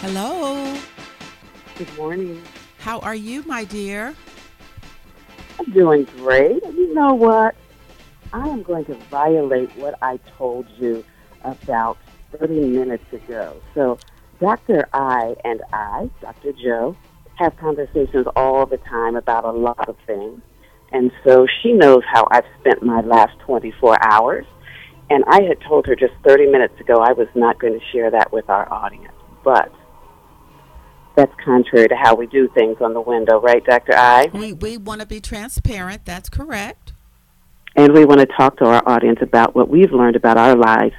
Hello. Good morning. How are you, my dear? I'm doing great. You know what? I am going to violate what I told you about 30 minutes ago. So, Dr. I and I, Dr. Joe, have conversations all the time about a lot of things. And so she knows how I've spent my last 24 hours. And I had told her just 30 minutes ago I was not going to share that with our audience. But that's contrary to how we do things on the window, right, Dr. I? We, we want to be transparent. That's correct. And we want to talk to our audience about what we've learned about our lives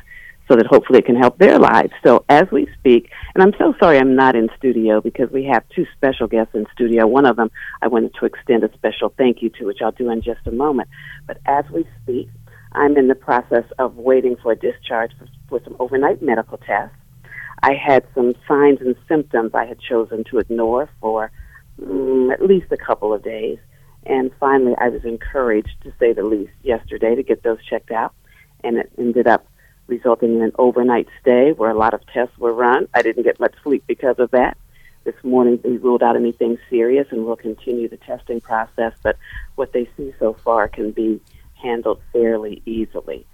so that hopefully it can help their lives. So as we speak, and I'm so sorry I'm not in studio because we have two special guests in studio. One of them I wanted to extend a special thank you to, which I'll do in just a moment. But as we speak, I'm in the process of waiting for a discharge for, for some overnight medical tests. I had some signs and symptoms I had chosen to ignore for mm, at least a couple of days. And finally, I was encouraged, to say the least, yesterday to get those checked out. And it ended up resulting in an overnight stay where a lot of tests were run. I didn't get much sleep because of that. This morning, they ruled out anything serious and we'll continue the testing process. But what they see so far can be handled fairly easily.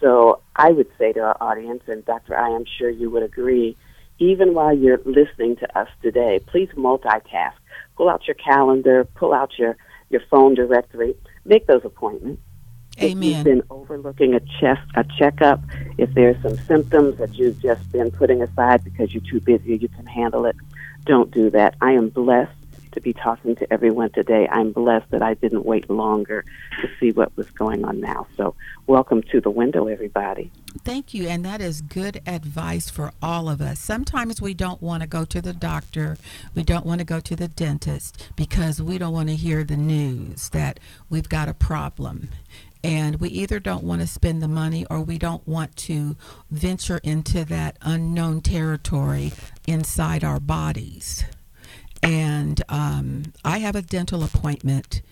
So I would say to our audience, and Dr. I am sure you would agree, even while you're listening to us today, please multitask. Pull out your calendar, pull out your, your phone directory, make those appointments. Amen. If you've been overlooking a chest a checkup, if there's some symptoms that you've just been putting aside because you're too busy, you can handle it. Don't do that. I am blessed to be talking to everyone today. I'm blessed that I didn't wait longer to see what was going on now. So, welcome to the window, everybody. Thank you. And that is good advice for all of us. Sometimes we don't want to go to the doctor, we don't want to go to the dentist because we don't want to hear the news that we've got a problem. And we either don't want to spend the money or we don't want to venture into that unknown territory inside our bodies. And um, I have a dental appointment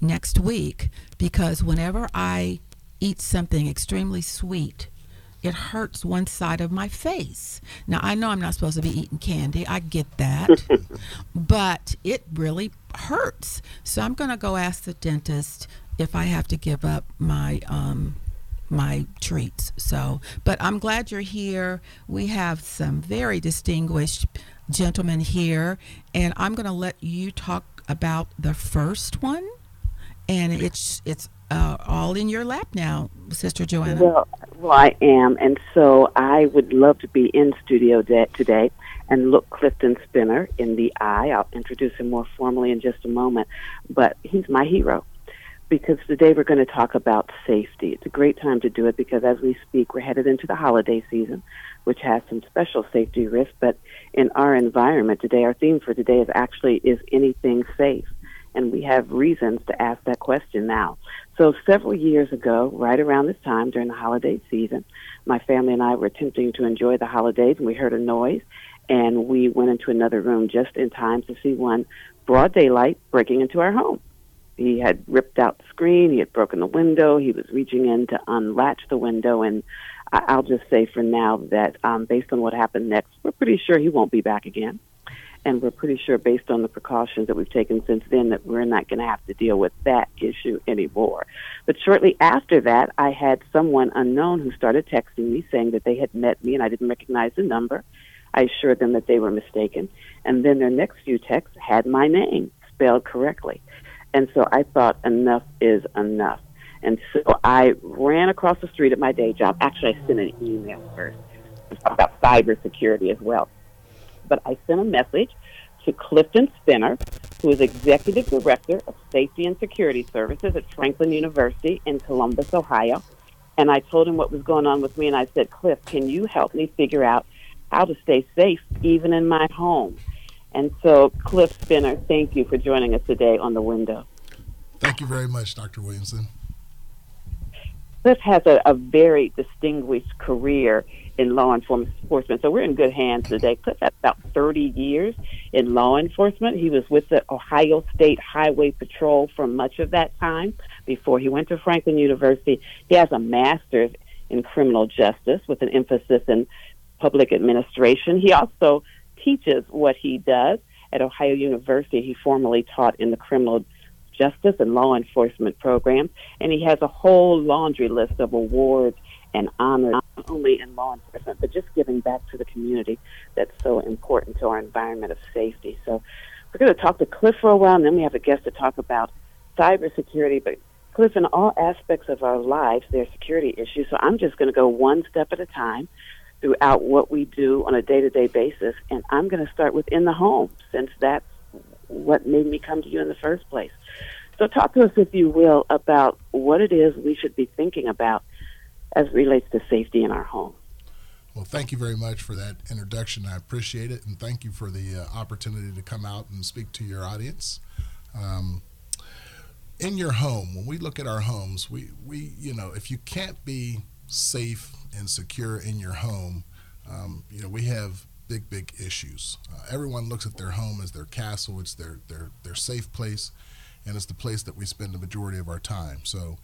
next week because whenever I eat something extremely sweet, it hurts one side of my face. Now, I know I'm not supposed to be eating candy. I get that. but it really hurts. So I'm going to go ask the dentist if I have to give up my um, my treats. So, but I'm glad you're here. We have some very distinguished gentlemen here, and I'm going to let you talk about the first one, and it's it's uh, all in your lap now, Sister Joanna. Well, well, I am, and so I would love to be in studio de- today and look Clifton Spinner in the eye. I'll introduce him more formally in just a moment, but he's my hero because today we're going to talk about safety. It's a great time to do it because as we speak, we're headed into the holiday season, which has some special safety risks. But in our environment today, our theme for today is actually, is anything safe? And we have reasons to ask that question now. So several years ago, right around this time during the holiday season, my family and I were attempting to enjoy the holidays and we heard a noise and we went into another room just in time to see one broad daylight breaking into our home. He had ripped out the screen. He had broken the window. He was reaching in to unlatch the window. And I'll just say for now that um, based on what happened next, we're pretty sure he won't be back again. And we're pretty sure, based on the precautions that we've taken since then, that we're not going to have to deal with that issue anymore. But shortly after that, I had someone unknown who started texting me saying that they had met me and I didn't recognize the number. I assured them that they were mistaken. And then their next few texts had my name spelled correctly. And so I thought enough is enough. And so I ran across the street at my day job. Actually, I sent an email first about cybersecurity as well. But I sent a message to Clifton Spinner, who is Executive Director of Safety and Security Services at Franklin University in Columbus, Ohio. And I told him what was going on with me, and I said, Cliff, can you help me figure out how to stay safe even in my home? And so, Cliff Spinner, thank you for joining us today on the window. Thank you very much, Dr. Williamson. Cliff has a, a very distinguished career in law enforcement, so we're in good hands today. Cliff has about 30 years in law enforcement. He was with the Ohio State Highway Patrol for much of that time before he went to Franklin University. He has a master's in criminal justice with an emphasis in public administration. He also teaches what he does at Ohio University. He formerly taught in the criminal justice and law enforcement programs, and he has a whole laundry list of awards and honors, not only in law enforcement, but just giving back to the community that's so important to our environment of safety. So we're going to talk to Cliff for a while, and then we have a guest to talk about cybersecurity. But Cliff, in all aspects of our lives, there are security issues. So I'm just going to go one step at a time throughout what we do on a day to day basis. And I'm going to start within the home, since that's what made me come to you in the first place. So, talk to us, if you will, about what it is we should be thinking about as it relates to safety in our home. Well, thank you very much for that introduction. I appreciate it, and thank you for the uh, opportunity to come out and speak to your audience. Um, in your home, when we look at our homes, we, we you know, if you can't be safe and secure in your home, um, you know, we have big, big issues. Uh, everyone looks at their home as their castle, it's their, their, their safe place, and it's the place that we spend the majority of our time. So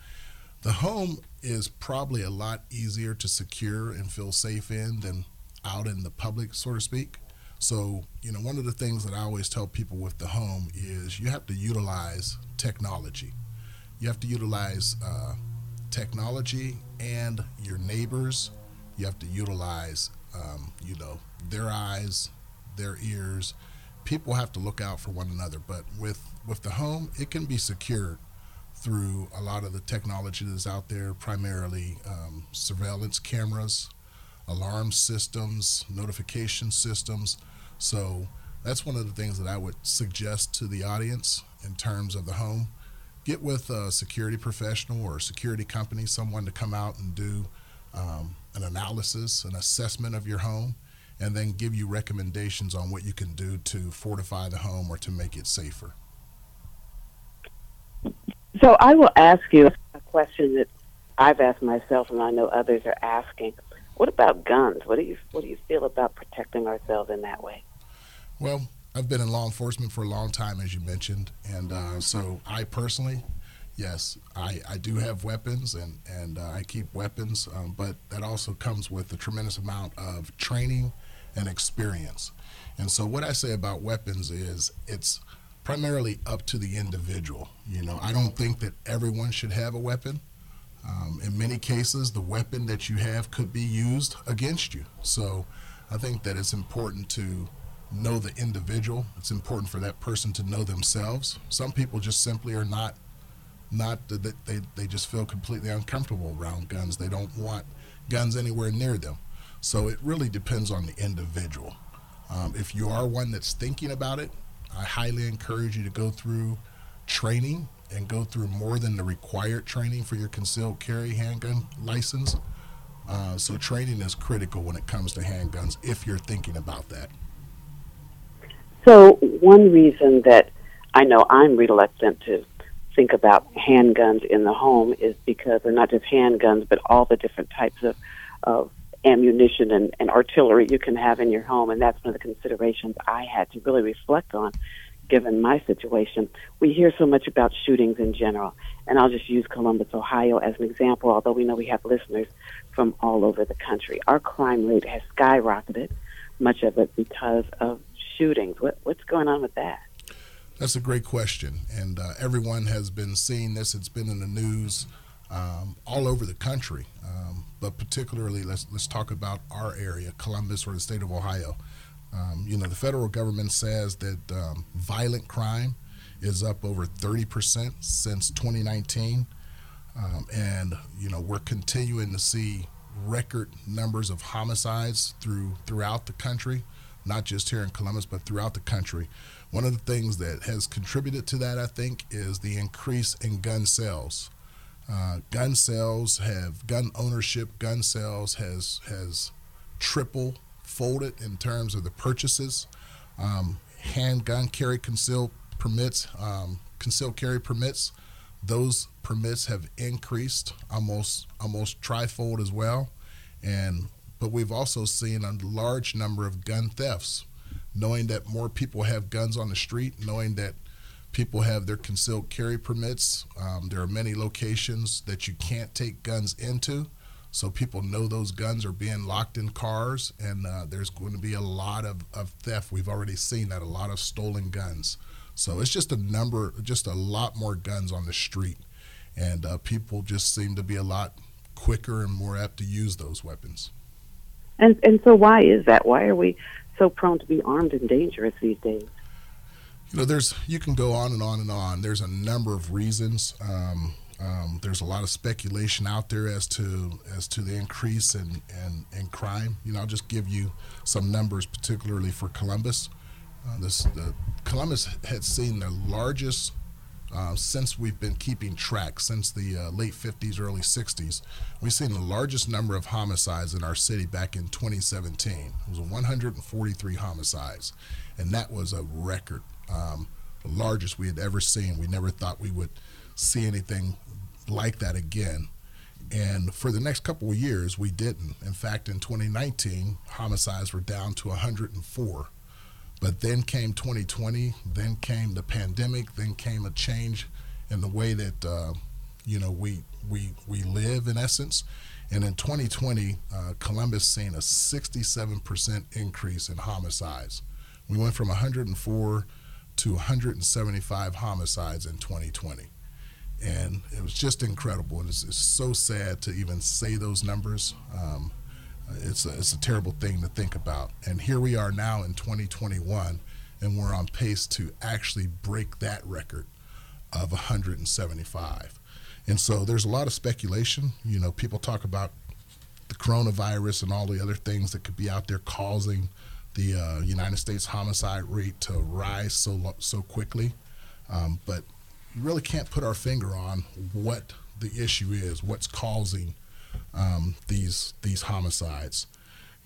the home is probably a lot easier to secure and feel safe in than out in the public, so to speak. So, you know, one of the things that I always tell people with the home is you have to utilize technology. You have to utilize uh, technology and your neighbors. You have to utilize, um, you know, their eyes, their ears. People have to look out for one another. But with with the home, it can be secured through a lot of the technology that's out there, primarily um, surveillance cameras, alarm systems, notification systems. So that's one of the things that I would suggest to the audience in terms of the home get with a security professional or a security company, someone to come out and do um, an analysis, an assessment of your home, and then give you recommendations on what you can do to fortify the home or to make it safer. So I will ask you a question that I've asked myself, and I know others are asking. What about guns? What do you what do you feel about protecting ourselves in that way? Well, I've been in law enforcement for a long time, as you mentioned, and uh, so I personally, yes, I, I do have weapons and and uh, I keep weapons, um, but that also comes with a tremendous amount of training and experience. And so what I say about weapons is it's primarily up to the individual. You know, I don't think that everyone should have a weapon. Um, in many cases, the weapon that you have could be used against you. So I think that it's important to know the individual. It's important for that person to know themselves. Some people just simply are not not that they, they just feel completely uncomfortable around guns. They don't want guns anywhere near them. So it really depends on the individual. Um, if you are one that's thinking about it, I highly encourage you to go through training and go through more than the required training for your concealed carry handgun license. Uh, so training is critical when it comes to handguns if you're thinking about that. So, one reason that I know I'm reluctant to think about handguns in the home is because they're not just handguns, but all the different types of, of ammunition and, and artillery you can have in your home. And that's one of the considerations I had to really reflect on given my situation. We hear so much about shootings in general, and I'll just use Columbus, Ohio as an example, although we know we have listeners from all over the country. Our crime rate has skyrocketed, much of it because of shootings. What, what's going on with that? That's a great question, and uh, everyone has been seeing this. It's been in the news um, all over the country, um, but particularly let's let's talk about our area, Columbus, or the state of Ohio. Um, you know, the federal government says that um, violent crime is up over 30% since 2019, um, and you know we're continuing to see record numbers of homicides through throughout the country not just here in Columbus, but throughout the country. One of the things that has contributed to that, I think, is the increase in gun sales. Uh, gun sales have gun ownership, gun sales has has triple folded in terms of the purchases. Um, handgun carry concealed permits, um, concealed carry permits, those permits have increased almost almost trifold as well. And but we've also seen a large number of gun thefts, knowing that more people have guns on the street, knowing that people have their concealed carry permits. Um, there are many locations that you can't take guns into. So people know those guns are being locked in cars, and uh, there's going to be a lot of, of theft. We've already seen that, a lot of stolen guns. So it's just a number, just a lot more guns on the street. And uh, people just seem to be a lot quicker and more apt to use those weapons. And and so why is that? Why are we so prone to be armed and dangerous these days? You know, there's you can go on and on and on. There's a number of reasons. Um, um, there's a lot of speculation out there as to as to the increase in, in, in crime. You know, I'll just give you some numbers, particularly for Columbus. Uh, this the Columbus had seen the largest uh, since we've been keeping track since the uh, late 50s, early 60s. We've seen the largest number of homicides in our city back in 2017. It was 143 homicides, and that was a record, um, the largest we had ever seen. We never thought we would see anything like that again. And for the next couple of years, we didn't. In fact, in 2019, homicides were down to 104. But then came 2020, then came the pandemic, then came a change in the way that uh, you know we we we live in essence. And in 2020, uh, Columbus seen a 67% increase in homicides. We went from 104 to 175 homicides in 2020 and it was just incredible. And it's, it's so sad to even say those numbers. Um, it's a, it's a terrible thing to think about. And here we are now in 2021, and we're on pace to actually break that record of 175. And so there's a lot of speculation. You know, people talk about the coronavirus and all the other things that could be out there causing the uh, United States homicide rate to rise so so quickly. Um, but you really can't put our finger on what the issue is, what's causing um, these these homicides.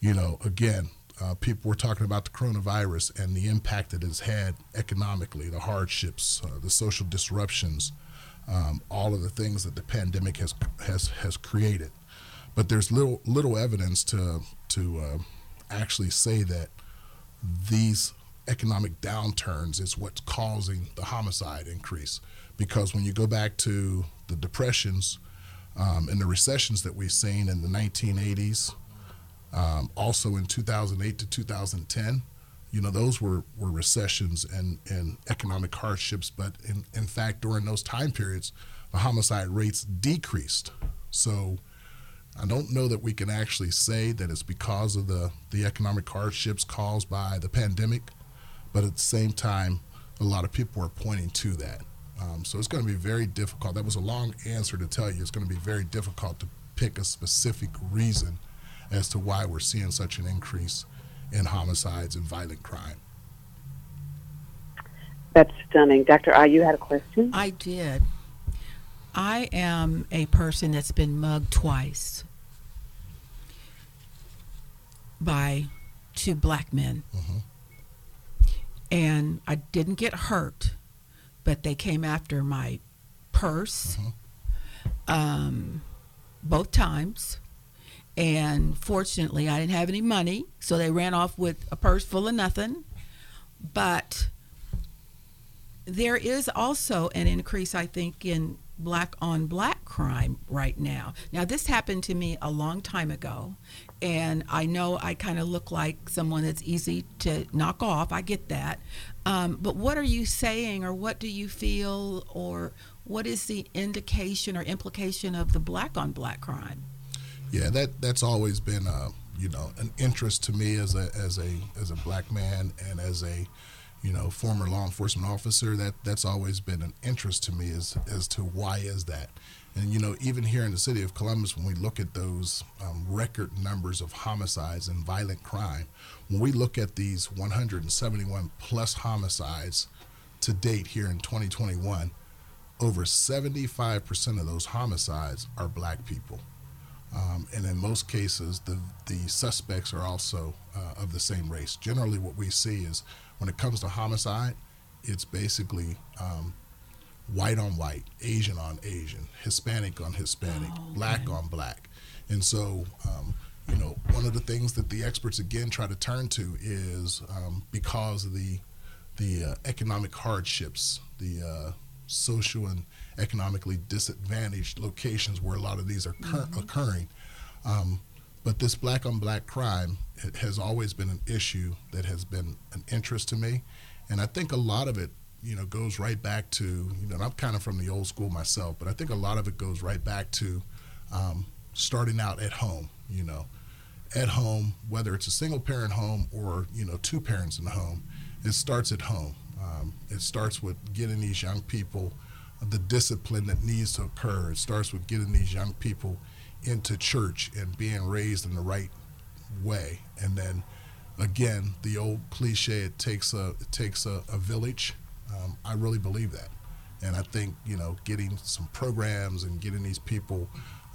You know, again, uh, people were talking about the coronavirus and the impact that it's had economically, the hardships, uh, the social disruptions, um, all of the things that the pandemic has has has created. But there's little little evidence to to uh, actually say that these economic downturns is what's causing the homicide increase. Because when you go back to the depressions um, and the recessions that we've seen in the 1980s, um, also in 2008 to 2010, you know, those were, were recessions and, and economic hardships. But in, in fact, during those time periods, the homicide rates decreased. So I don't know that we can actually say that it's because of the, the economic hardships caused by the pandemic but at the same time, a lot of people are pointing to that. Um, so it's going to be very difficult. That was a long answer to tell you. It's going to be very difficult to pick a specific reason as to why we're seeing such an increase in homicides and violent crime. That's stunning. Dr. Ah, you had a question? I did. I am a person that's been mugged twice by two black men. Mm-hmm and I didn't get hurt, but they came after my purse mm-hmm. um, both times. And fortunately, I didn't have any money, so they ran off with a purse full of nothing. But there is also an increase, I think, in black on black crime right now. Now, this happened to me a long time ago, and I know I kind of look like someone that's easy to knock off. I get that. Um, but what are you saying, or what do you feel, or what is the indication or implication of the black on black crime? Yeah, that that's always been a uh, you know an interest to me as a as a as a black man and as a you know former law enforcement officer. That that's always been an interest to me as as to why is that and you know, even here in the city of Columbus, when we look at those um, record numbers of homicides and violent crime, when we look at these 171 plus homicides to date here in 2021, over 75% of those homicides are black people. Um, and in most cases, the, the suspects are also uh, of the same race. Generally, what we see is when it comes to homicide, it's basically um, white on white, Asian on Asian, Hispanic on Hispanic, oh, okay. black on black. And so, um, you know, one of the things that the experts again try to turn to is um, because of the the uh, economic hardships, the uh, social and economically disadvantaged locations where a lot of these are cur- mm-hmm. occurring. Um, but this black on black crime has always been an issue that has been an interest to me. And I think a lot of it, you know, goes right back to, you know, I'm kind of from the old school myself, but I think a lot of it goes right back to um, starting out at home, you know, at home, whether it's a single parent home or, you know, two parents in the home, it starts at home. Um, it starts with getting these young people the discipline that needs to occur. It starts with getting these young people into church and being raised in the right way. And then again, the old cliche, it takes a, it takes a, a village. Um, I really believe that. And I think, you know, getting some programs and getting these people,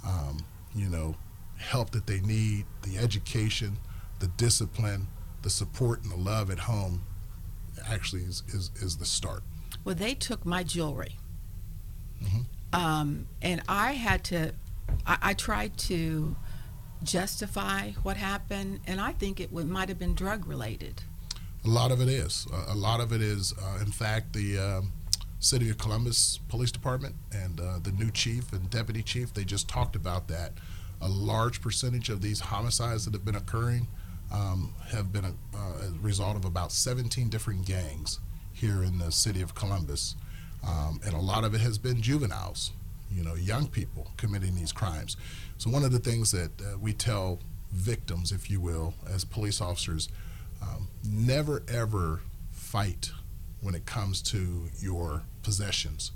um, you know, help that they need, the education, the discipline, the support and the love at home actually is, is, is the start. Well, they took my jewelry. Mm-hmm. Um, and I had to, I, I, tried to justify what happened, and I think it might have been drug related. A lot of it is. Uh, a lot of it is, uh, in fact, the um, City of Columbus Police Department and uh, the new chief and deputy chief, they just talked about that. A large percentage of these homicides that have been occurring um, have been a, uh, a, result of about 17 different gangs here in the city of Columbus. Um, and a lot of it has been juveniles, you know, young people committing these crimes. So, one of the things that uh, we tell victims, if you will, as police officers, um, never ever fight when it comes to your possessions.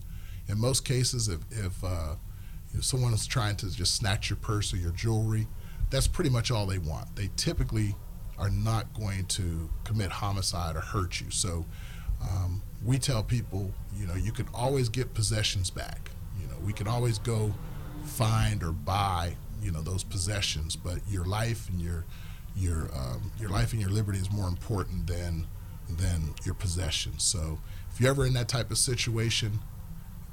In most cases, if, if, uh, if someone is trying to just snatch your purse or your jewelry, that's pretty much all they want. They typically are not going to commit homicide or hurt you. So um, we tell people, you know, you can always get possessions back. We can always go find or buy, you know, those possessions, but your life and your your um, your life and your liberty is more important than than your possessions. So if you're ever in that type of situation,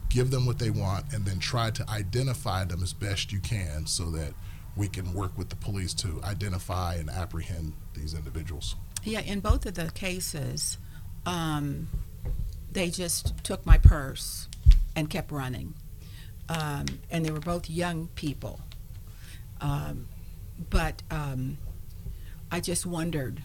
give them what they want and then try to identify them as best you can so that we can work with the police to identify and apprehend these individuals. Yeah, in both of the cases, um, they just took my purse and kept running. Um, and they were both young people. Um, but um, I just wondered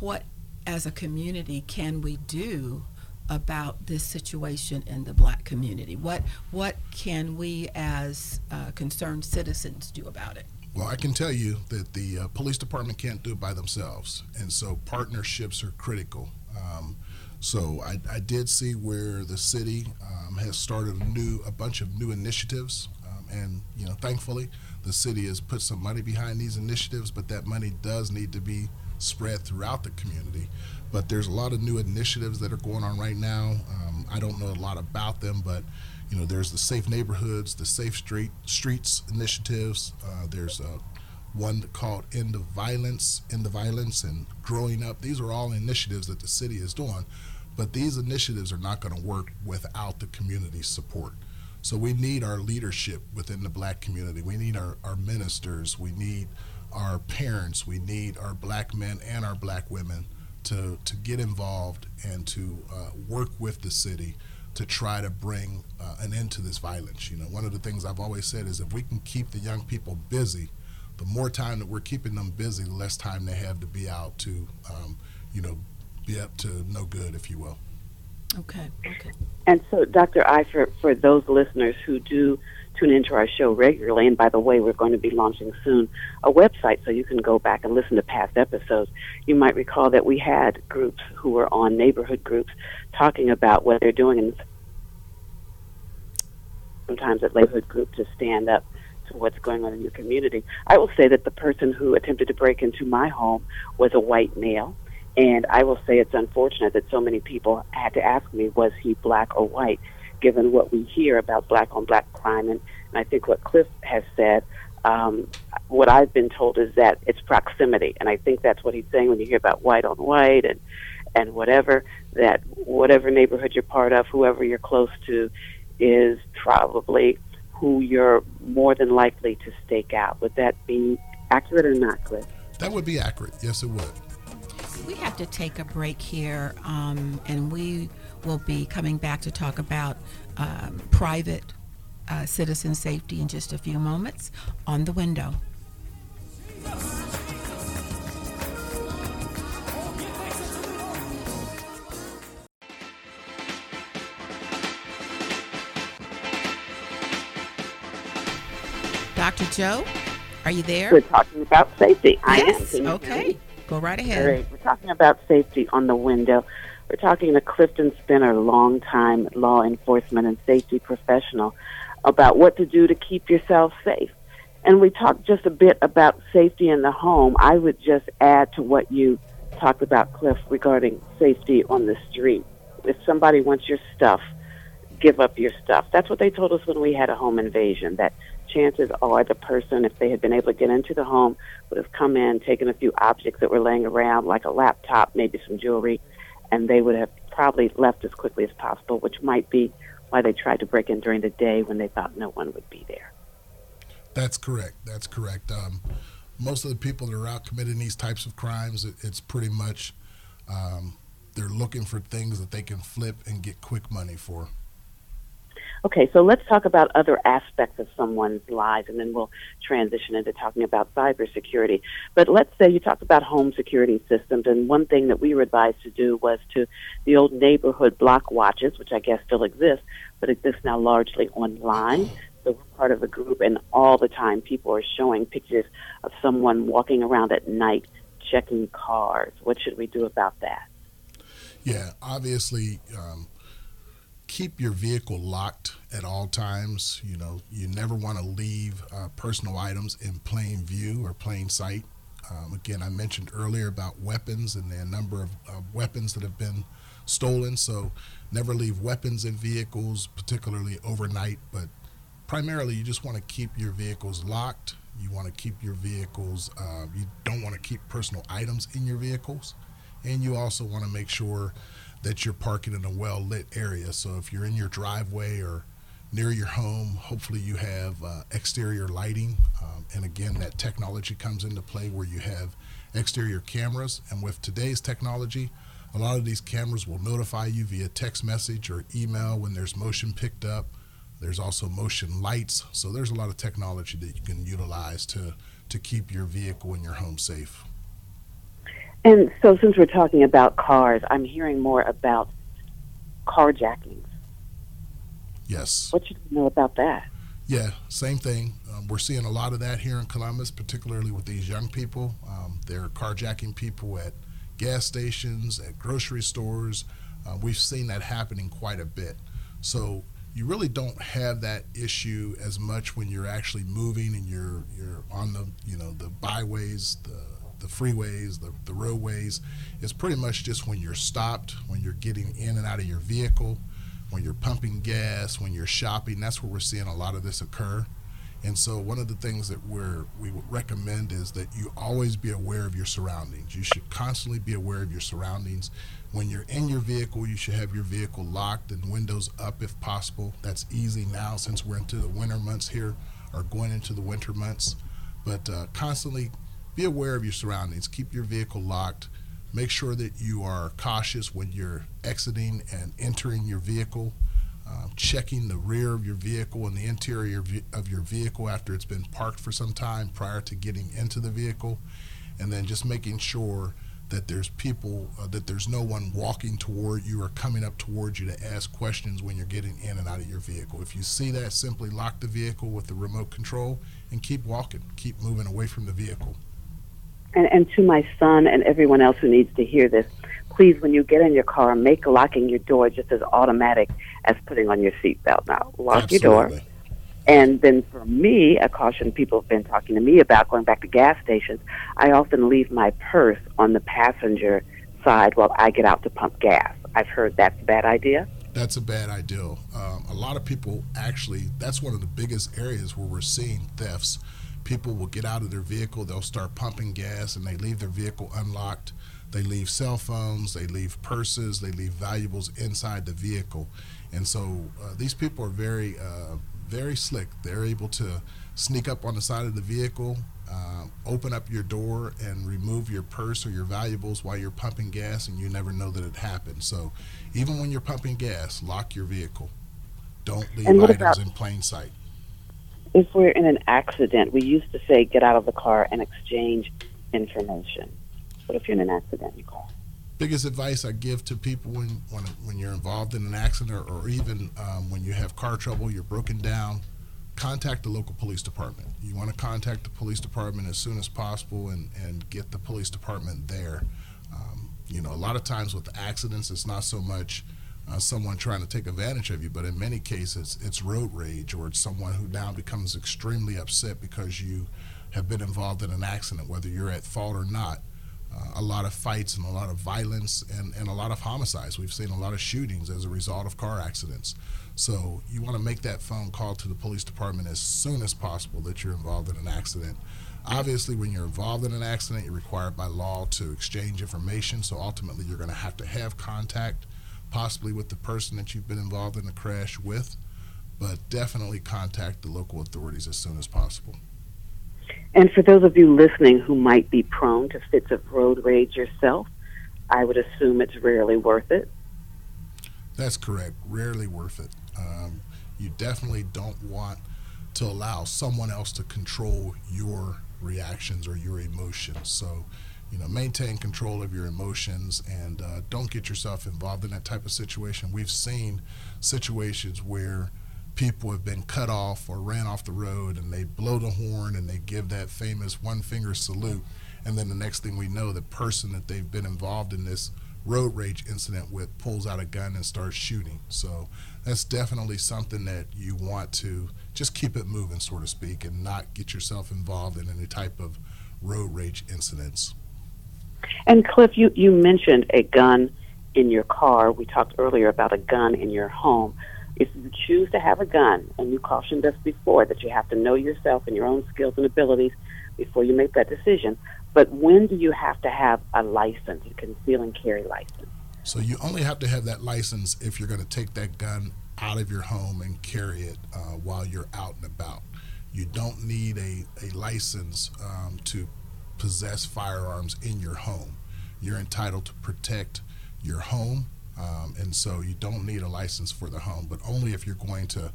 what, as a community, can we do about this situation in the black community? What, what can we, as uh, concerned citizens, do about it? Well, I can tell you that the uh, police department can't do it by themselves, and so partnerships are critical. Um, so I, I, did see where the city um, has started a new, a bunch of new initiatives, um, and you know, thankfully, the city has put some money behind these initiatives. But that money does need to be spread throughout the community. But there's a lot of new initiatives that are going on right now. Um, I don't know a lot about them, but you know, there's the Safe Neighborhoods, the Safe Street Streets initiatives. Uh, there's a one called End of Violence, End of Violence, and Growing Up. These are all initiatives that the city is doing, but these initiatives are not going to work without the community support. So we need our leadership within the black community. We need our, our ministers. We need our parents. We need our black men and our black women to, to get involved and to uh, work with the city to try to bring uh, an end to this violence. You know, one of the things I've always said is if we can keep the young people busy, the more time that we're keeping them busy, the less time they have to be out to, um, you know, be up to no good, if you will. Okay. Okay. And so, Dr. I, for, for those listeners who do tune into our show regularly, and by the way, we're going to be launching soon a website so you can go back and listen to past episodes. You might recall that we had groups who were on neighborhood groups talking about what they're doing, and sometimes at neighborhood group to stand up to what's going on in your community. I will say that the person who attempted to break into my home was a white male. And I will say it's unfortunate that so many people had to ask me, was he black or white, given what we hear about black on black crime. And, and I think what Cliff has said, um, what I've been told is that it's proximity. And I think that's what he's saying when you hear about white on white and, and whatever, that whatever neighborhood you're part of, whoever you're close to, is probably who you're more than likely to stake out. Would that be accurate or not, Cliff? That would be accurate. Yes, it would. We have to take a break here, um, and we will be coming back to talk about um, private uh, citizen safety in just a few moments on the window. Dr. Joe, are you there? We're talking about safety. I yes. am. Okay. Go right ahead. Great. We're talking about safety on the window. We're talking to Clifton Spinner, longtime law enforcement and safety professional, about what to do to keep yourself safe. And we talked just a bit about safety in the home. I would just add to what you talked about, Cliff, regarding safety on the street. If somebody wants your stuff, give up your stuff. That's what they told us when we had a home invasion, that chances are the person, if they had been able to get into the home, would have come in, taken a few objects that were laying around, like a laptop, maybe some jewelry, and they would have probably left as quickly as possible, which might be why they tried to break in during the day when they thought no one would be there. That's correct. That's correct. Um, most of the people that are out committing these types of crimes, it, it's pretty much um, they're looking for things that they can flip and get quick money for. Okay, so let's talk about other aspects of someone's lives, and then we'll transition into talking about cybersecurity. But let's say you talk about home security systems, and one thing that we were advised to do was to the old neighborhood block watches, which I guess still exist, but exist now largely online. So we're part of a group, and all the time people are showing pictures of someone walking around at night checking cars. What should we do about that? Yeah, obviously, um, keep your vehicle locked at all times. You know, you never want to leave uh, personal items in plain view or plain sight. Um, again, I mentioned earlier about weapons and the number of uh, weapons that have been stolen. So, never leave weapons in vehicles, particularly overnight. But primarily, you just want to keep your vehicles locked. You want to keep your vehicles, uh, you don't want to keep personal items in your vehicles. And you also want to make sure that you're parking in a well lit area. So if you're in your driveway or near your home, hopefully you have uh, exterior lighting. Um, and again, that technology comes into play where you have exterior cameras. And with today's technology, a lot of these cameras will notify you via text message or email when there's motion picked up. There's also motion lights. So there's a lot of technology that you can utilize to, to keep your vehicle and your home safe. And so, since we're talking about cars, I'm hearing more about carjackings. Yes. What should we know about that? Yeah, same thing. Um, we're seeing a lot of that here in Columbus, particularly with these young people. Um, they're carjacking people at gas stations, at grocery stores. Uh, we've seen that happening quite a bit. So you really don't have that issue as much when you're actually moving and you're you're on the you know the byways, the the freeways, the, the roadways. It's pretty much just when you're stopped, when you're getting in and out of your vehicle, when you're pumping gas, when you're shopping. That's where we're seeing a lot of this occur. And so, one of the things that we're, we would recommend is that you always be aware of your surroundings. You should constantly be aware of your surroundings. When you're in your vehicle, you should have your vehicle locked and windows up if possible. That's easy now since we're into the winter months here or going into the winter months. But uh, constantly be aware of your surroundings. Keep your vehicle locked. Make sure that you are cautious when you're exiting and entering your vehicle. Uh, checking the rear of your vehicle and the interior of your vehicle after it's been parked for some time prior to getting into the vehicle. And then just making sure that there's people, uh, that there's no one walking toward you or coming up towards you to ask questions when you're getting in and out of your vehicle. If you see that, simply lock the vehicle with the remote control and keep walking, keep moving away from the vehicle and, and to my son and everyone else who needs to hear this, please, when you get in your car, make locking your door just as automatic as putting on your seatbelt. Now, lock Absolutely. your door. And then for me, a caution people have been talking to me about going back to gas stations, I often leave my purse on the passenger side while I get out to pump gas. I've heard that's a bad idea. That's a bad idea. Um, a lot of people actually, that's one of the biggest areas where we're seeing thefts people will get out of their vehicle, they'll start pumping gas, and they leave their vehicle unlocked. They leave cell phones, they leave purses, they leave valuables inside the vehicle. And so uh, these people are very, uh, very slick. They're able to sneak up on the side of the vehicle, uh, open up your door, and remove your purse or your valuables while you're pumping gas, and you never know that it happened. So even when you're pumping gas, lock your vehicle. Don't leave items about, in plain sight if we're in an accident, we used to say get out of the car and exchange information. What if you're in an accident, you call? biggest advice I give to people when when, when you're involved in an accident or even um, when you have car trouble, you're broken down, contact the local police department. You want to contact the police department as soon as possible and, and get the police department there. Um, you know, a lot of times with accidents, it's not so much uh, someone trying to take advantage of you, but in many cases, it's road rage or it's someone who now becomes extremely upset because you have been involved in an accident, whether you're at fault or not uh, a lot of fights and a lot of violence and, and a lot of homicides. We've seen a lot of shootings as a result of car accidents. So you want to make that phone call to the police department as soon as possible that you're involved in an accident. Obviously, when you're involved in an accident, you're required by law to exchange information. So ultimately, you're going to have to have contact, possibly with the person that you've been involved in the crash with, but definitely contact the local authorities as soon as possible. And for those of you listening who might be prone to fits of road rage yourself, I would assume it's rarely worth it. That's correct. Rarely worth it. Um, you definitely don't want to allow someone else to control your reactions or your emotions. So, you know, maintain control of your emotions and uh, don't get yourself involved in that type of situation. We've seen situations where people have been cut off or ran off the road and they blow the horn and they give that famous one finger salute. And then the next thing we know the person that they've been involved in this road rage incident with pulls out a gun and starts shooting. So that's definitely something that you want to just keep it moving so to speak and not get yourself involved in any type of road rage incidents and cliff you, you mentioned a gun in your car we talked earlier about a gun in your home if you choose to have a gun, and you cautioned us before that you have to know yourself and your own skills and abilities before you make that decision. But when do you have to have a license, a conceal and carry license? So you only have to have that license if you're going to take that gun out of your home and carry it uh, while you're out and about. You don't need a, a license um, to possess firearms in your home. You're entitled to protect your home um, and so you don't need a license for the home, but only if you're going to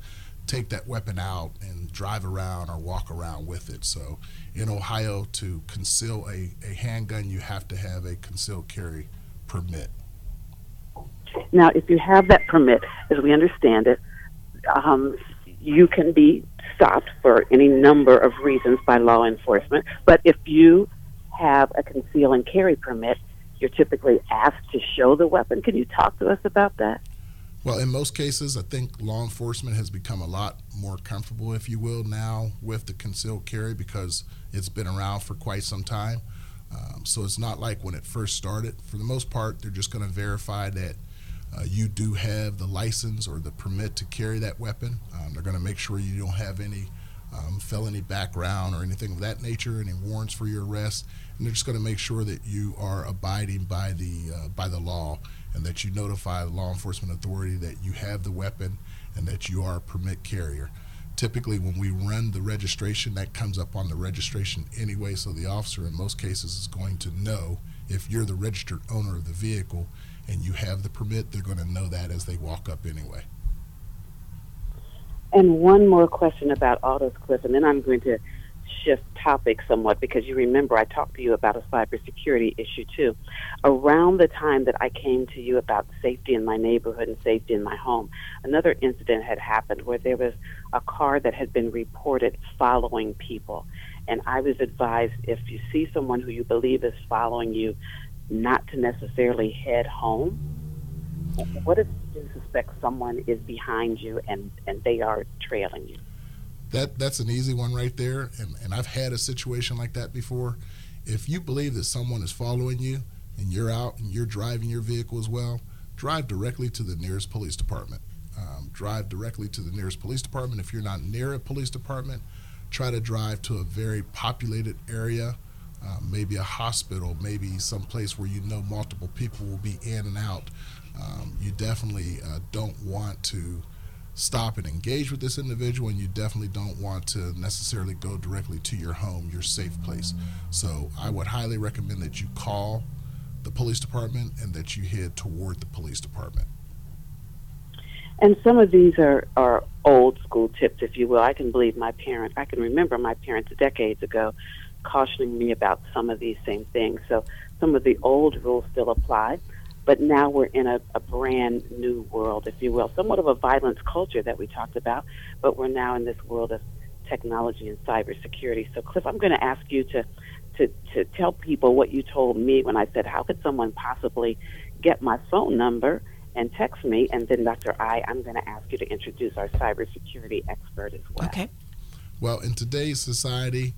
take that weapon out and drive around or walk around with it. So in Ohio, to conceal a, a handgun, you have to have a concealed carry permit. Now, if you have that permit, as we understand it, um, you can be stopped for any number of reasons by law enforcement. But if you have a conceal and carry permit, you're typically asked to show the weapon. Can you talk to us about that? Well, in most cases, I think law enforcement has become a lot more comfortable, if you will, now with the concealed carry because it's been around for quite some time. Um, so it's not like when it first started. For the most part, they're just going to verify that uh, you do have the license or the permit to carry that weapon. Um, they're going to make sure you don't have any um, felony background or anything of that nature, any warrants for your arrest, and they're just going to make sure that you are abiding by the uh, by the law and that you notify the law enforcement authority that you have the weapon and that you are a permit carrier. Typically, when we run the registration, that comes up on the registration anyway, so the officer in most cases is going to know if you're the registered owner of the vehicle and you have the permit, they're going to know that as they walk up anyway. And one more question about autos, Cliff, and then I'm going to shift topics somewhat because you remember I talked to you about a cybersecurity issue too. Around the time that I came to you about safety in my neighborhood and safety in my home, another incident had happened where there was a car that had been reported following people. And I was advised if you see someone who you believe is following you, not to necessarily head home. What if you suspect someone is behind you and, and they are trailing you? that that's an easy one right there. And, and I've had a situation like that before. If you believe that someone is following you and you're out and you're driving your vehicle as well, drive directly to the nearest police department. Um, drive directly to the nearest police department. If you're not near a police department, try to drive to a very populated area, uh, maybe a hospital, maybe some place where you know multiple people will be in and out. Um, you definitely uh, don't want to stop and engage with this individual, and you definitely don't want to necessarily go directly to your home, your safe place. So I would highly recommend that you call the police department and that you head toward the police department. And some of these are, are old school tips, if you will. I can believe my parents, I can remember my parents decades ago cautioning me about some of these same things. So some of the old rules still apply, but now we're in a, a brand new world, if you will, somewhat of a violence culture that we talked about, but we're now in this world of technology and cybersecurity. So, Cliff, I'm going to ask you to, to, to tell people what you told me when I said, How could someone possibly get my phone number and text me? And then, Dr. I, I'm going to ask you to introduce our cybersecurity expert as well. Okay. Well, in today's society,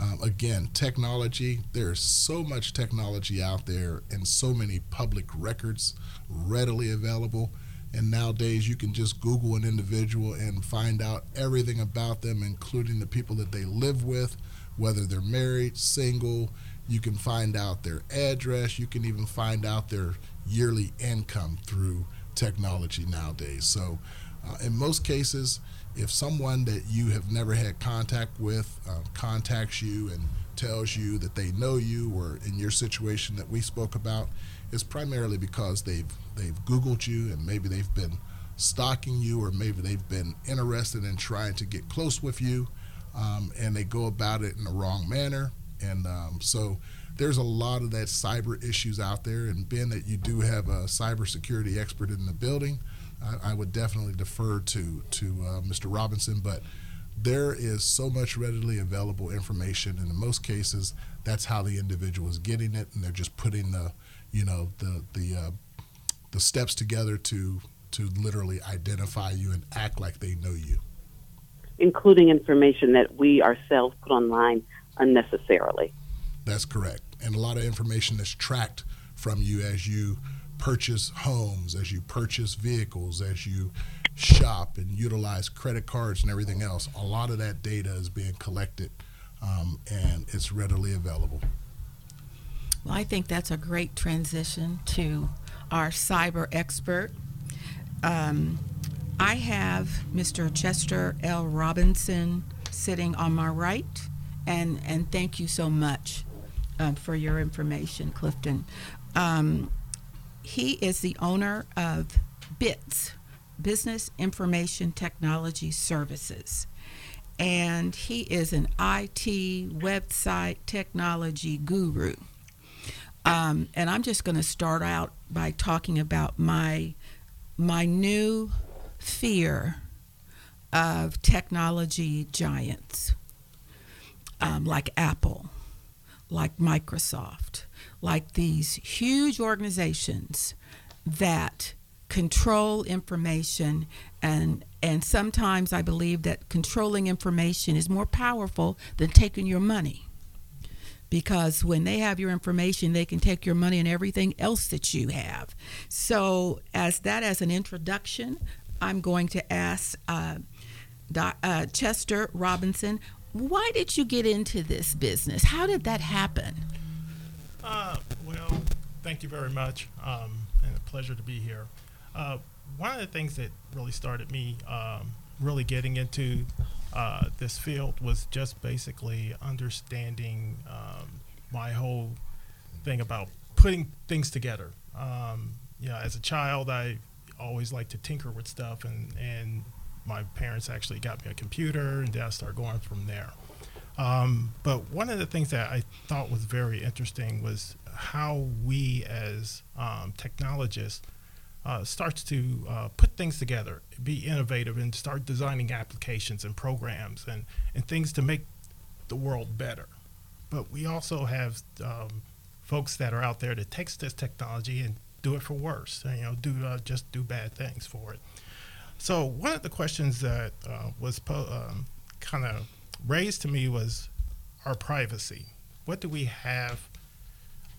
um, again, technology, there's so much technology out there and so many public records readily available. And nowadays, you can just Google an individual and find out everything about them, including the people that they live with, whether they're married, single. You can find out their address. You can even find out their yearly income through technology nowadays. So, uh, in most cases, if someone that you have never had contact with uh, contacts you and tells you that they know you or in your situation that we spoke about, it's primarily because they've they've Googled you and maybe they've been stalking you or maybe they've been interested in trying to get close with you, um, and they go about it in the wrong manner. And um, so there's a lot of that cyber issues out there. And being that you do have a cybersecurity expert in the building, I, I would definitely defer to to uh, Mr. Robinson, but there is so much readily available information, and in most cases, that's how the individual is getting it, and they're just putting the, you know, the the uh, the steps together to to literally identify you and act like they know you, including information that we ourselves put online unnecessarily. That's correct, and a lot of information that's tracked from you as you purchase homes, as you purchase vehicles, as you shop and utilize credit cards and everything else, a lot of that data is being collected um, and it's readily available. Well, I think that's a great transition to our cyber expert. Um, I have Mr. Chester L. Robinson sitting on my right, and, and thank you so much um, for your information, Clifton. Um, he is the owner of BITS, Business Information Technology Services. And he is an IT website technology guru. Um, and I'm just going to start out by talking about my my new fear of technology giants um, like Apple, like Microsoft, like these huge organizations that control information and and sometimes I believe that controlling information is more powerful than taking your money. Because when they have your information, they can take your money and everything else that you have. So, as that as an introduction, I'm going to ask uh, uh, Chester Robinson, why did you get into this business? How did that happen? Uh, well, thank you very much, um, and a pleasure to be here. Uh, one of the things that really started me um, really getting into uh, this field was just basically understanding um, my whole thing about putting things together. Um, you know, as a child, I always liked to tinker with stuff, and, and my parents actually got me a computer, and then I started going from there. Um, but one of the things that I thought was very interesting was how we as um, technologists uh, starts to uh, put things together, be innovative, and start designing applications and programs and, and things to make the world better. But we also have um, folks that are out there that takes this technology and do it for worse. You know, do uh, just do bad things for it. So one of the questions that uh, was po- um, kind of raised to me was our privacy. What do we have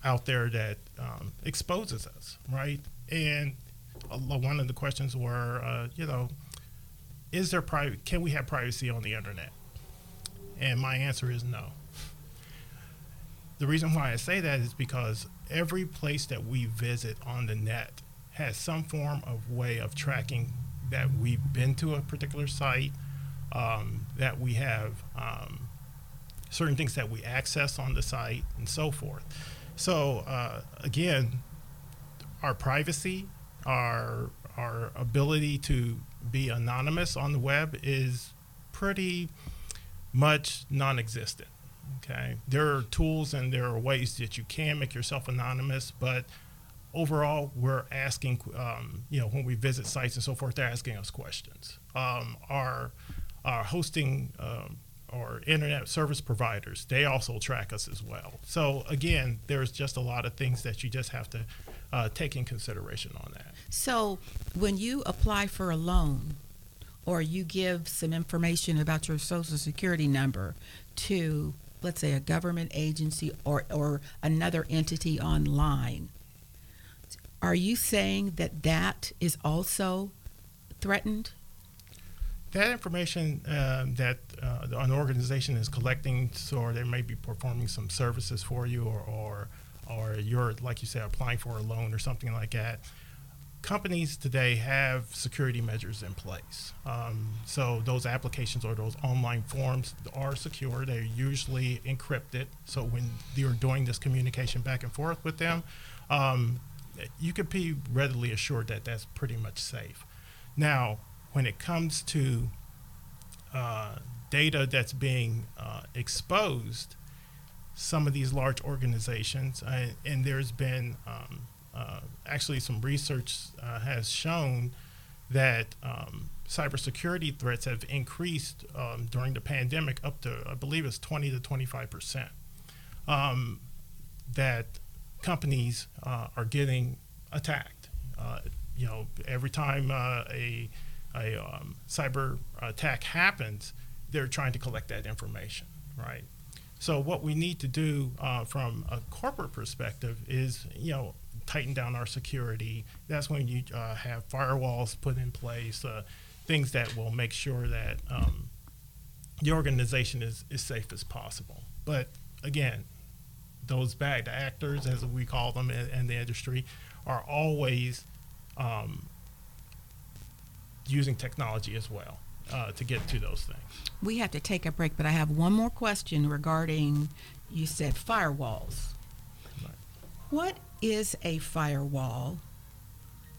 out there that um, exposes us, right? And one of the questions were, uh, you know, is there private? Can we have privacy on the internet? And my answer is no. The reason why I say that is because every place that we visit on the net has some form of way of tracking that we've been to a particular site, um, that we have um, certain things that we access on the site, and so forth. So uh, again, our privacy, our our ability to be anonymous on the web is pretty much non-existent. Okay, there are tools and there are ways that you can make yourself anonymous, but overall, we're asking, um, you know, when we visit sites and so forth, they're asking us questions. Um, our, our hosting um, or internet service providers, they also track us as well. So again, there's just a lot of things that you just have to uh, take in consideration on that. So when you apply for a loan or you give some information about your social security number to let's say a government agency or, or another entity online are you saying that that is also threatened that information um, that uh, an organization is collecting, so they may be performing some services for you, or, or or you're like you said applying for a loan or something like that. Companies today have security measures in place. Um, so those applications or those online forms are secure. They're usually encrypted. So when you're doing this communication back and forth with them, um, you can be readily assured that that's pretty much safe. Now, when it comes to uh, data that's being uh, exposed, some of these large organizations, uh, and there's been um, uh, actually some research uh, has shown that um, cybersecurity threats have increased um, during the pandemic up to, I believe it's 20 to 25 percent. Um, that companies uh, are getting attacked. you know, every time a a um, cyber attack happens, they're trying to collect that information, right? So what we need to do uh, from a corporate perspective is, you know, tighten down our security. That's when you uh, have firewalls put in place, uh, things that will make sure that um, the organization is as safe as possible. But again, those bad actors, as we call them in, in the industry, are always um, using technology as well uh, to get to those things. We have to take a break, but I have one more question regarding you said firewalls. Right. What is a firewall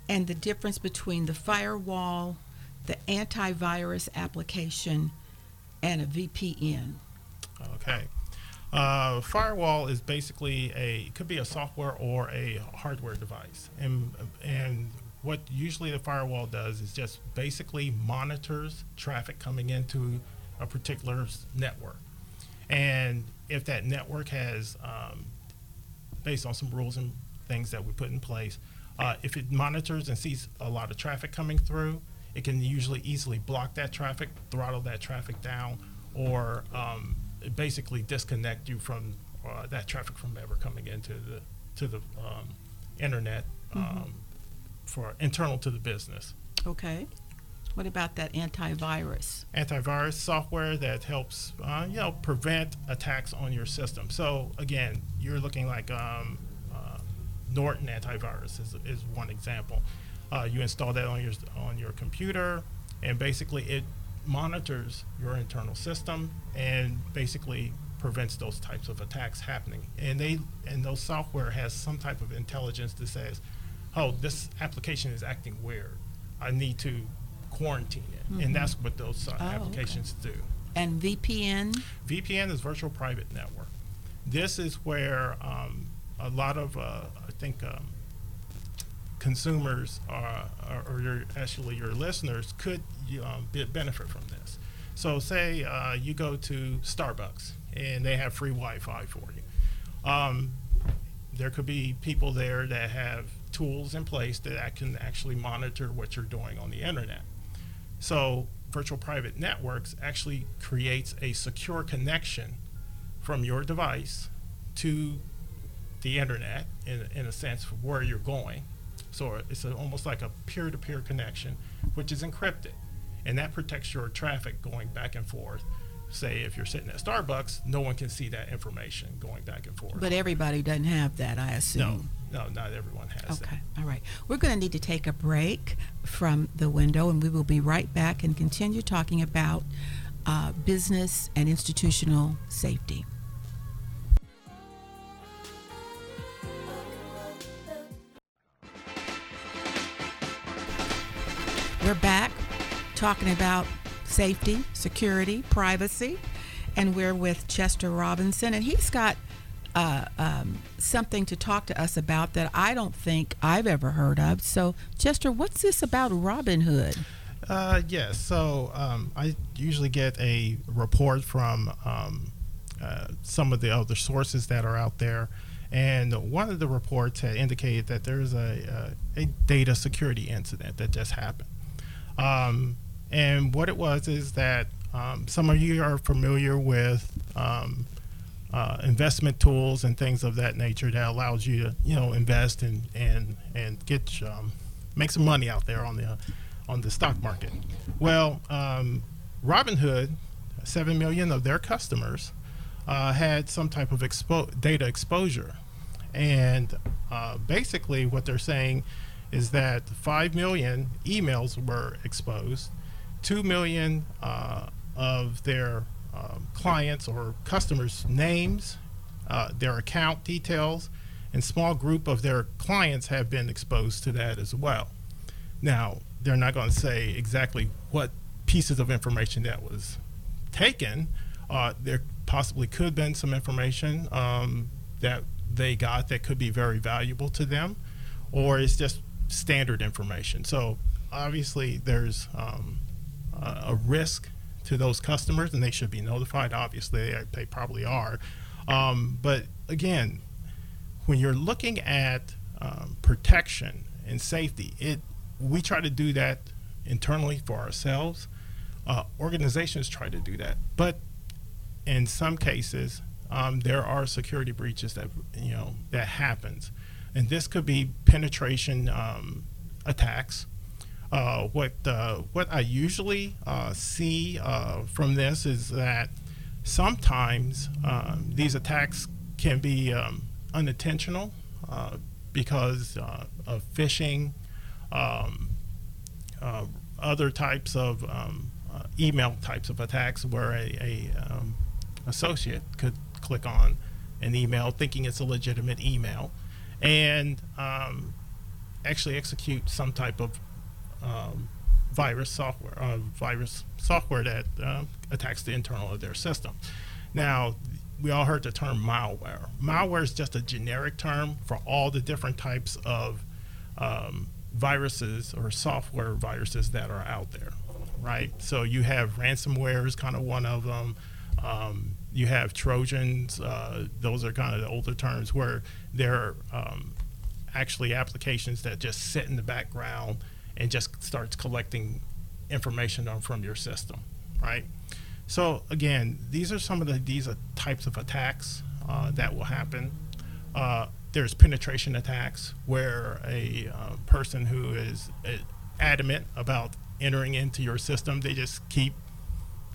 and the difference between the firewall, the antivirus application, and a VPN? Okay. Uh, firewall is basically a it could be a software or a hardware device, and and what usually the firewall does is just basically monitors traffic coming into a particular network. And if that network has, um, based on some rules and things that we put in place, uh, if it monitors and sees a lot of traffic coming through, it can usually easily block that traffic, throttle that traffic down, or um, basically disconnect you from uh, that traffic from ever coming into the to the um, internet. Mm-hmm. For internal to the business. Okay. What about that antivirus? Antivirus software that helps, uh, you know, prevent attacks on your system. So again, you're looking like um, uh, Norton antivirus is, is one example. Uh, you install that on your on your computer, and basically it monitors your internal system and basically prevents those types of attacks happening. And they and those software has some type of intelligence that says, oh, this application is acting weird. I need to quarantine it. Mhm. And that's what those uh, Oh, okay. applications do. And VPN? VPN is virtual private network. This is where um, a lot of, uh, I think, um, consumers are, or- your, actually your listeners could um, benefit from this. So, say uh, you go to Starbucks and they have free Wi-Fi for you. Um, there could be people there that have tools in place that can actually monitor what you're doing on the internet. So, virtual private networks actually creates a secure connection from your device to the internet in, in a sense where you're going. So it's a, almost like a peer-to-peer connection, which is encrypted, and that protects your traffic going back and forth. Say if you're sitting at Starbucks, no one can see that information going back and forth. But everybody doesn't have that, I assume. no, no, not everyone has that. Okay, all right. We're going to need to take a break from the window, and we will be right back and continue talking about uh, business and institutional safety. We're back talking about safety, security, privacy. And we're with Chester Robinson, and he's got uh, um, something to talk to us about that I don't think I've ever heard of. So, Chester, what's this about Robinhood? Uh, yes. So um, I usually get a report from um, uh, some of the other sources that are out there. And one of the reports had indicated that there's a, a, a data security incident that just happened. Um, and what it was is that um, some of you are familiar with um, uh, investment tools and things of that nature that allows you to, you know, invest and and and get um, make some money out there on the on the stock market. Well, um, Robinhood, seven million of their customers uh, had some type of expo- data exposure, and uh, basically what they're saying is that five million emails were exposed, two million uh, of their um, clients or customers' names, uh, their account details, and small group of their clients have been exposed to that as well. Now, they're not going to say exactly what pieces of information that was taken. Uh, there possibly could have been some information um, that they got that could be very valuable to them, or it's just standard information. So obviously, there's um, a risk to those customers, and they should be notified. Obviously, they, they probably are. Um, but again, when you're looking at um, protection and safety, it we try to do that internally for ourselves. Uh, organizations try to do that, but in some cases, um, there are security breaches that you know that happens, and this could be penetration um, attacks. Uh, what uh, what I usually uh, see uh, from this is that sometimes um, these attacks can be um, unintentional uh, because uh, of phishing um, other types of um, email types of attacks where a, a um, associate could click on an email thinking it's a legitimate email and um, actually execute some type of um, virus software uh, virus software that uh, attacks the internal of their system now we all heard the term malware malware is just a generic term for all the different types of um, viruses or software viruses that are out there, right? So you have ransomware is kind of one of them. Um, you have Trojans; uh, those are kind of the older terms where they're um, actually applications that just sit in the background and just starts collecting information on, from your system, right? So again, these are some of the these are types of attacks uh, that will happen. Uh, there's penetration attacks where a uh, person who is uh, adamant about entering into your system, they just keep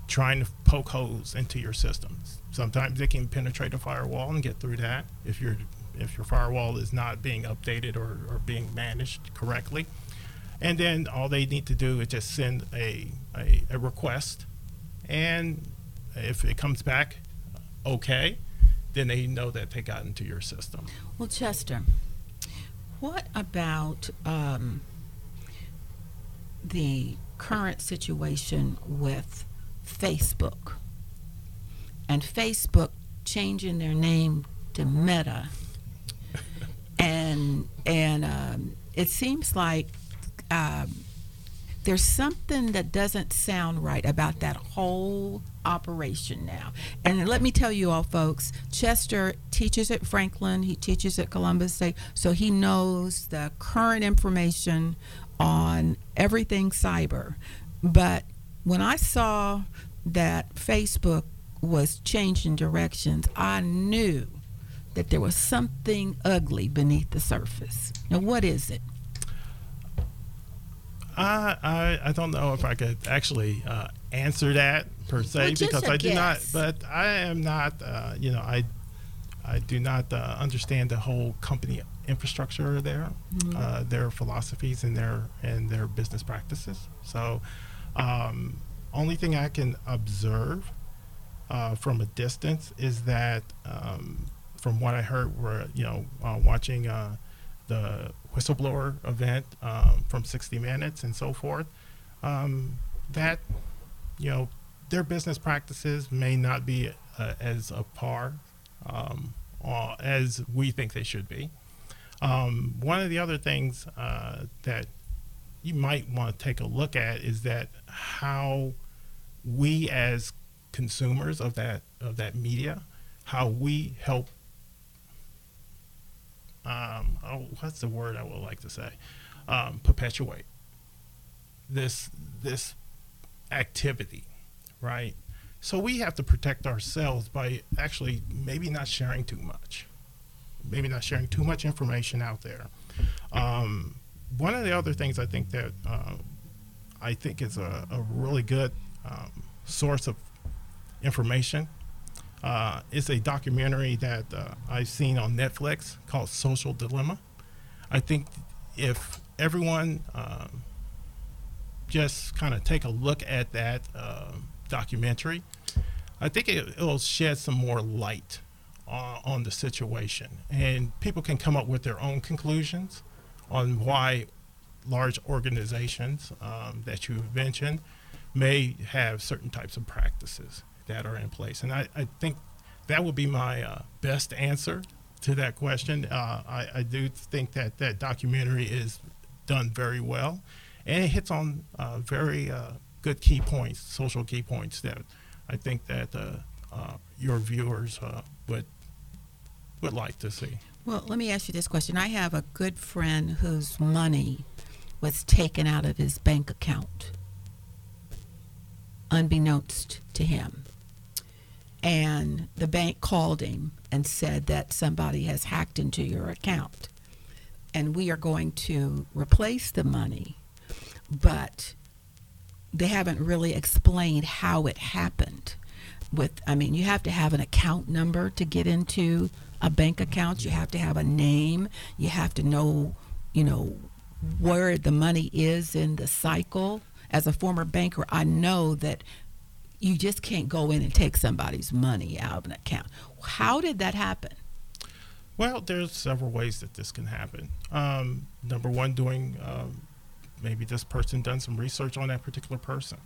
trying to poke holes into your systems. Sometimes they can penetrate a firewall and get through that if your if your firewall is not being updated or, or being managed correctly. And then all they need to do is just send a, a, a request. And if it comes back okay, then they know that they got into your system. Well, Chester, what about um, the current situation with Facebook and Facebook changing their name to Meta? and and um, it seems like um, there's something that doesn't sound right about that whole operation now. And let me tell you all, folks, Chester teaches at Franklin, he teaches at Columbus State, so he knows the current information on everything cyber. But when I saw that Facebook was changing directions, I knew that there was something ugly beneath the surface. Now, what is it? I, I, I don't know if I could actually uh, answer that per se Well, because I do guess. not. But I am not. Uh, you know, I I do not uh, understand the whole company infrastructure there, Mm-hmm. uh, their philosophies and their and their business practices. So, um, only thing I can observe uh, from a distance is that um, from what I heard, were you know uh, watching uh, the whistleblower event um, from 60 Minutes and so forth. Um, that you know their business practices may not be uh, as a par um, uh, as we think they should be. Um, one of the other things uh, that you might want to take a look at is that how we as consumers of that of that media, how we help. Um, oh, what's the word I would like to say? Um, perpetuate this this activity, right? So we have to protect ourselves by actually maybe not sharing too much, maybe not sharing too much information out there. Um, one of the other things I think that uh, I think is a, a really good um, source of information uh, is a documentary that uh, I've seen on Netflix called Social Dilemma. I think if everyone um, just kind of take a look at that uh, documentary, I think it, will shed some more light uh, on the situation, and people can come up with their own conclusions on why large organizations um, that you mentioned may have certain types of practices that are in place. And I, I think that would be my uh, best answer to that question. Uh, I, I, do think that that documentary is done very well, and it hits on uh, very uh, good key points, social key points that I think that uh, uh, your viewers would would like to see. Well, let me ask you this question. I have a good friend whose money was taken out of his bank account, unbeknownst to him. And the bank called him and said that somebody has hacked into your account. And we are going to replace the money, but they haven't really explained how it happened. With, I mean, you have to have an account number to get into a bank account. You have to have a name. You have to know, you know, where the money is in the cycle. As a former banker, I know that you just can't go in and take somebody's money out of an account. How did that happen? Well, there's several ways that this can happen. Um, number one, doing um, maybe this person done some research on that particular person,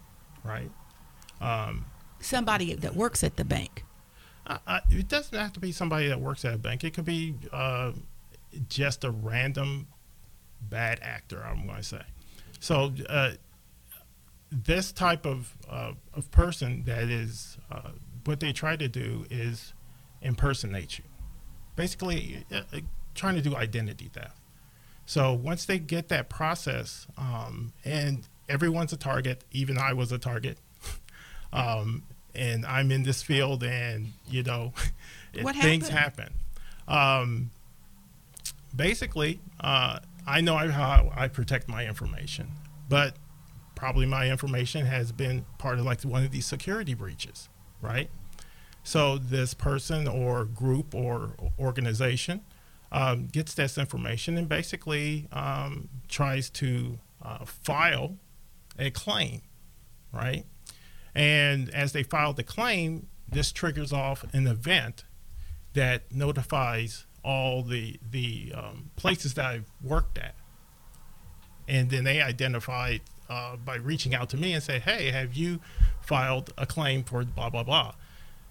right? Um, Somebody that works at the bank. Uh, it doesn't have to be somebody that works at a bank. It could be uh, just a random bad actor, I'm going to say. So, uh, this type of, uh, of person that is, uh, what they try to do is impersonate you. Basically, uh, uh, trying to do identity theft. So, once they get that process, um, and everyone's a target, even I was a target. um, and I'm in this field, and you know, things happen. Um, basically, uh, I know how I protect my information, but probably my information has been part of like one of these security breaches, right? So this person or group or organization um, gets this information and basically um, tries to uh, file a claim, right? And as they file the claim, this triggers off an event that notifies all the the um, places that I've worked at, and then they identify uh, by reaching out to me and say, "Hey, have you filed a claim for blah blah blah?"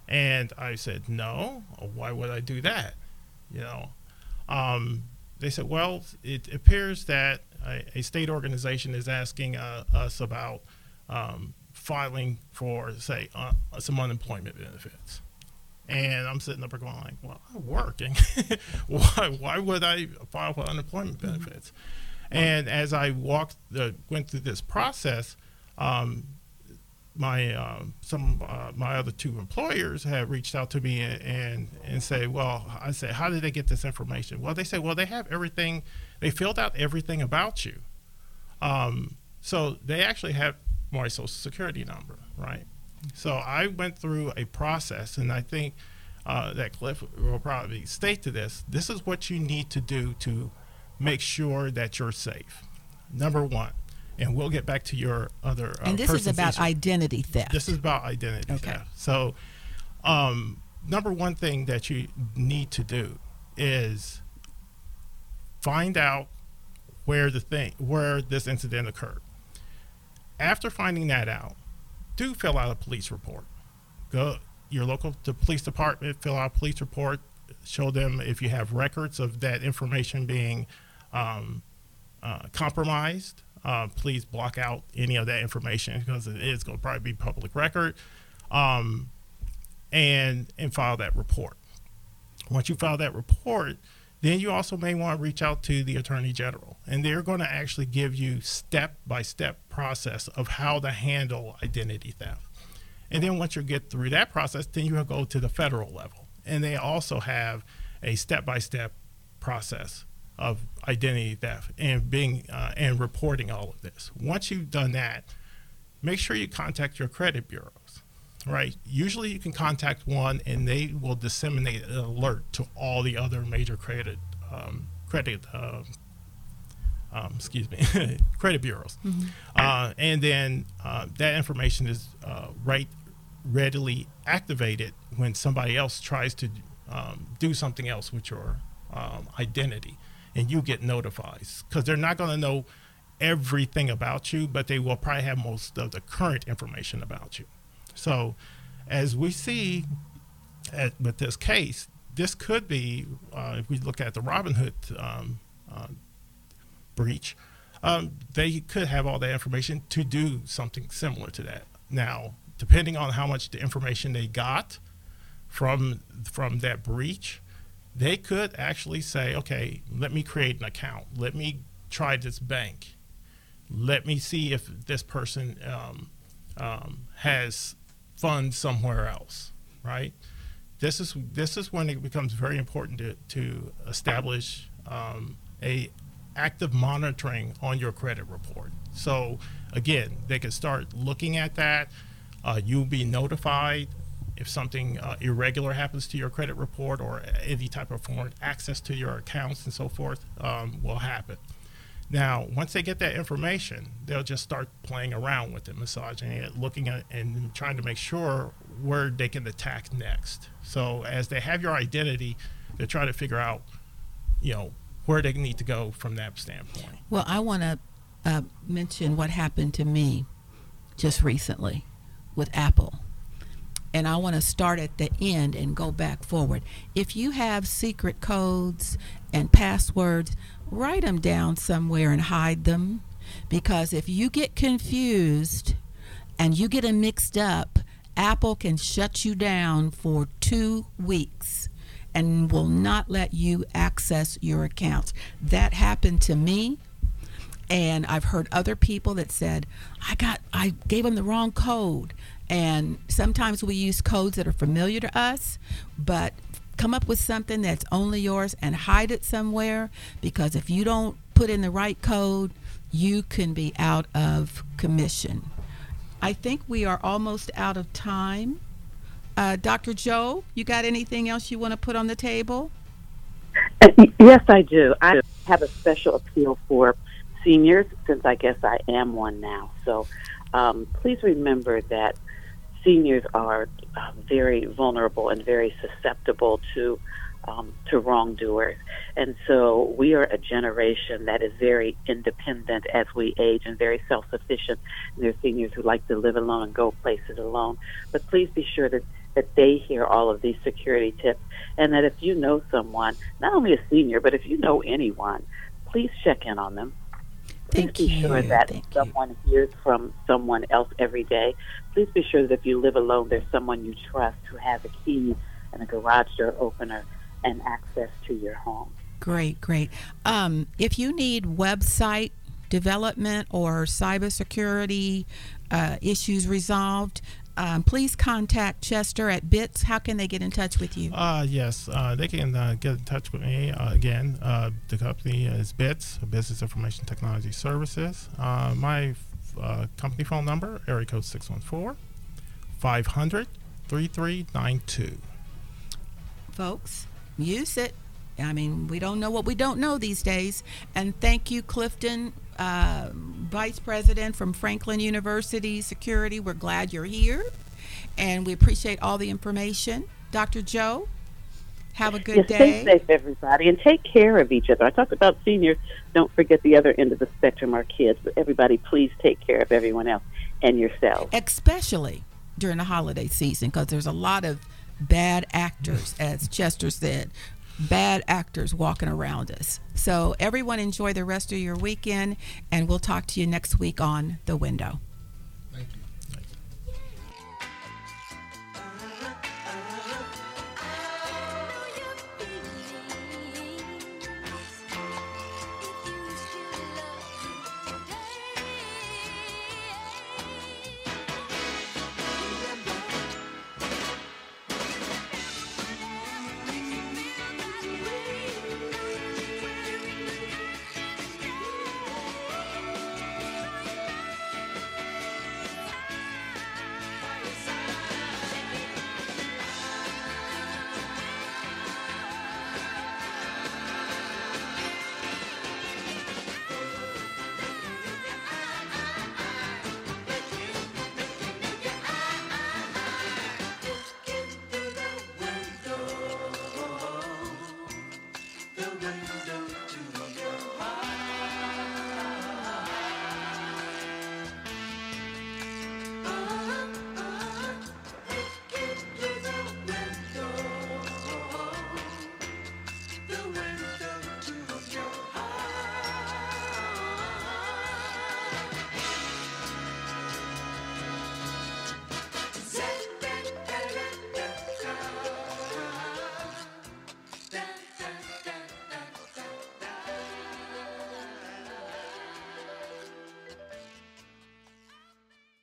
And I said, "No. Why would I do that?" You know, um, they said, "Well, it appears that a, a state organization is asking uh, us about um, filing for, say, uh, some unemployment benefits." And I'm sitting up there going like, well, I'm working. why, why would I file for unemployment mm-hmm. And as I walked, uh, went through this process, um, my uh, some uh, my other two employers have reached out to me and, and, and say, well, I said, how did they get this information? Well, they say, well, they have everything. They filled out everything about you. Um, so they actually have my social security number, right? So I went through a process, and I think uh, that Cliff will probably state to this. This is what you need to do to make sure that you're safe. Number one, and we'll get back to your other. Uh, and this is about issue. identity theft. This is about identity okay. theft. So, um, number one thing that you need to do is find out where the thing where this incident occurred after finding that out, do fill out a police report. Go your local the police department, fill out a police report, show them if you have records of that information being um, uh, compromised. Uh, please block out any of that information because it is going to probably be public record, um, and and file that report. Once you file that report, then you also may want to reach out to the attorney general, and they're going to actually give you step by step process of how to handle identity theft. And then once you get through that process, then you go to the federal level, and they also have a step by step process of identity theft and being uh, and reporting all of this. Once you've done that, make sure you contact your credit bureaus. Right. Usually, you can contact one, and they will disseminate an alert to all the other major credit um, credit. Uh, um, excuse me, credit bureaus, uh, and then uh, that information is uh, right readily activated when somebody else tries to um, do something else with your um, identity, and you get notified because they're not going to know everything about you, but they will probably have most of the current information about you. So, as we see at, with this case, this could be, uh, if we look at the Robinhood um, uh, breach, um, they could have all that information to do something similar to that. Now, depending on how much the information they got from from that breach, they could actually say, okay, let me create an account. Let me try this bank. Let me see if this person um, um, has funds somewhere else, right? This is this is when it becomes very important to, to establish um, a active monitoring on your credit report. So again, they can start looking at that. Uh, you'll be notified if something uh, irregular happens to your credit report or any type of foreign access to your accounts and so forth um, will happen. Now, once they get that information, they'll just start playing around with it, massaging it, looking at and trying to make sure where they can attack next. So as they have your identity, they're trying to figure out, you know, where they need to go from that standpoint. Well, I want to uh, mention what happened to me just recently with Apple. And I want to start at the end and go back forward. If you have secret codes and passwords, write them down somewhere and hide them. Because if you get confused and you get them mixed up, Apple can shut you down for two weeks and will not let you access your accounts. That happened to me and I've heard other people that said I got I gave them the wrong code and sometimes we use codes that are familiar to us but come up with something that's only yours and hide it somewhere because if you don't put in the right code you can be out of commission. I think we are almost out of time. Uh, Dr. Joe, you got anything else you want to put on the table? Uh, yes, I do. I have a special appeal for seniors since I guess I am one now. So um, please remember that seniors are uh, very vulnerable and very susceptible to um, to wrongdoers, and so we are a generation that is very independent as we age and very self-sufficient. And there are seniors who like to live alone and go places alone. But please be sure that that they hear all of these security tips, and that if you know someone, not only a senior, but if you know anyone, please check in on them. Please Thank be you. sure that Thank you. someone hears from someone else every day. Please be sure that if you live alone, there's someone you trust who has a key and a garage door opener and access to your home. Great, great. Um, if you need website development or cybersecurity uh, issues resolved, um, please contact Chester at BITS. How can they get in touch with you? Uh, yes, uh, they can uh, get in touch with me. Uh, again, uh, the company is BITS, Business Information Technology Services. Uh, my uh, company phone number, area code 614 500 3392. Folks, use it. I mean, we don't know what we don't know these days. And thank you, Clifton, uh, Vice President from Franklin University Security. We're glad you're here. And we appreciate all the information. Dr. Joe, Have a good yes, day. Stay safe, everybody, and take care of each other. I talked about seniors. Don't forget the other end of the spectrum, our kids. But everybody, please take care of everyone else and yourself. Especially during the holiday season, because there's a lot of bad actors, as Chester said, bad actors walking around us. So, everyone, enjoy the rest of your weekend, and we'll talk to you next week on The Window.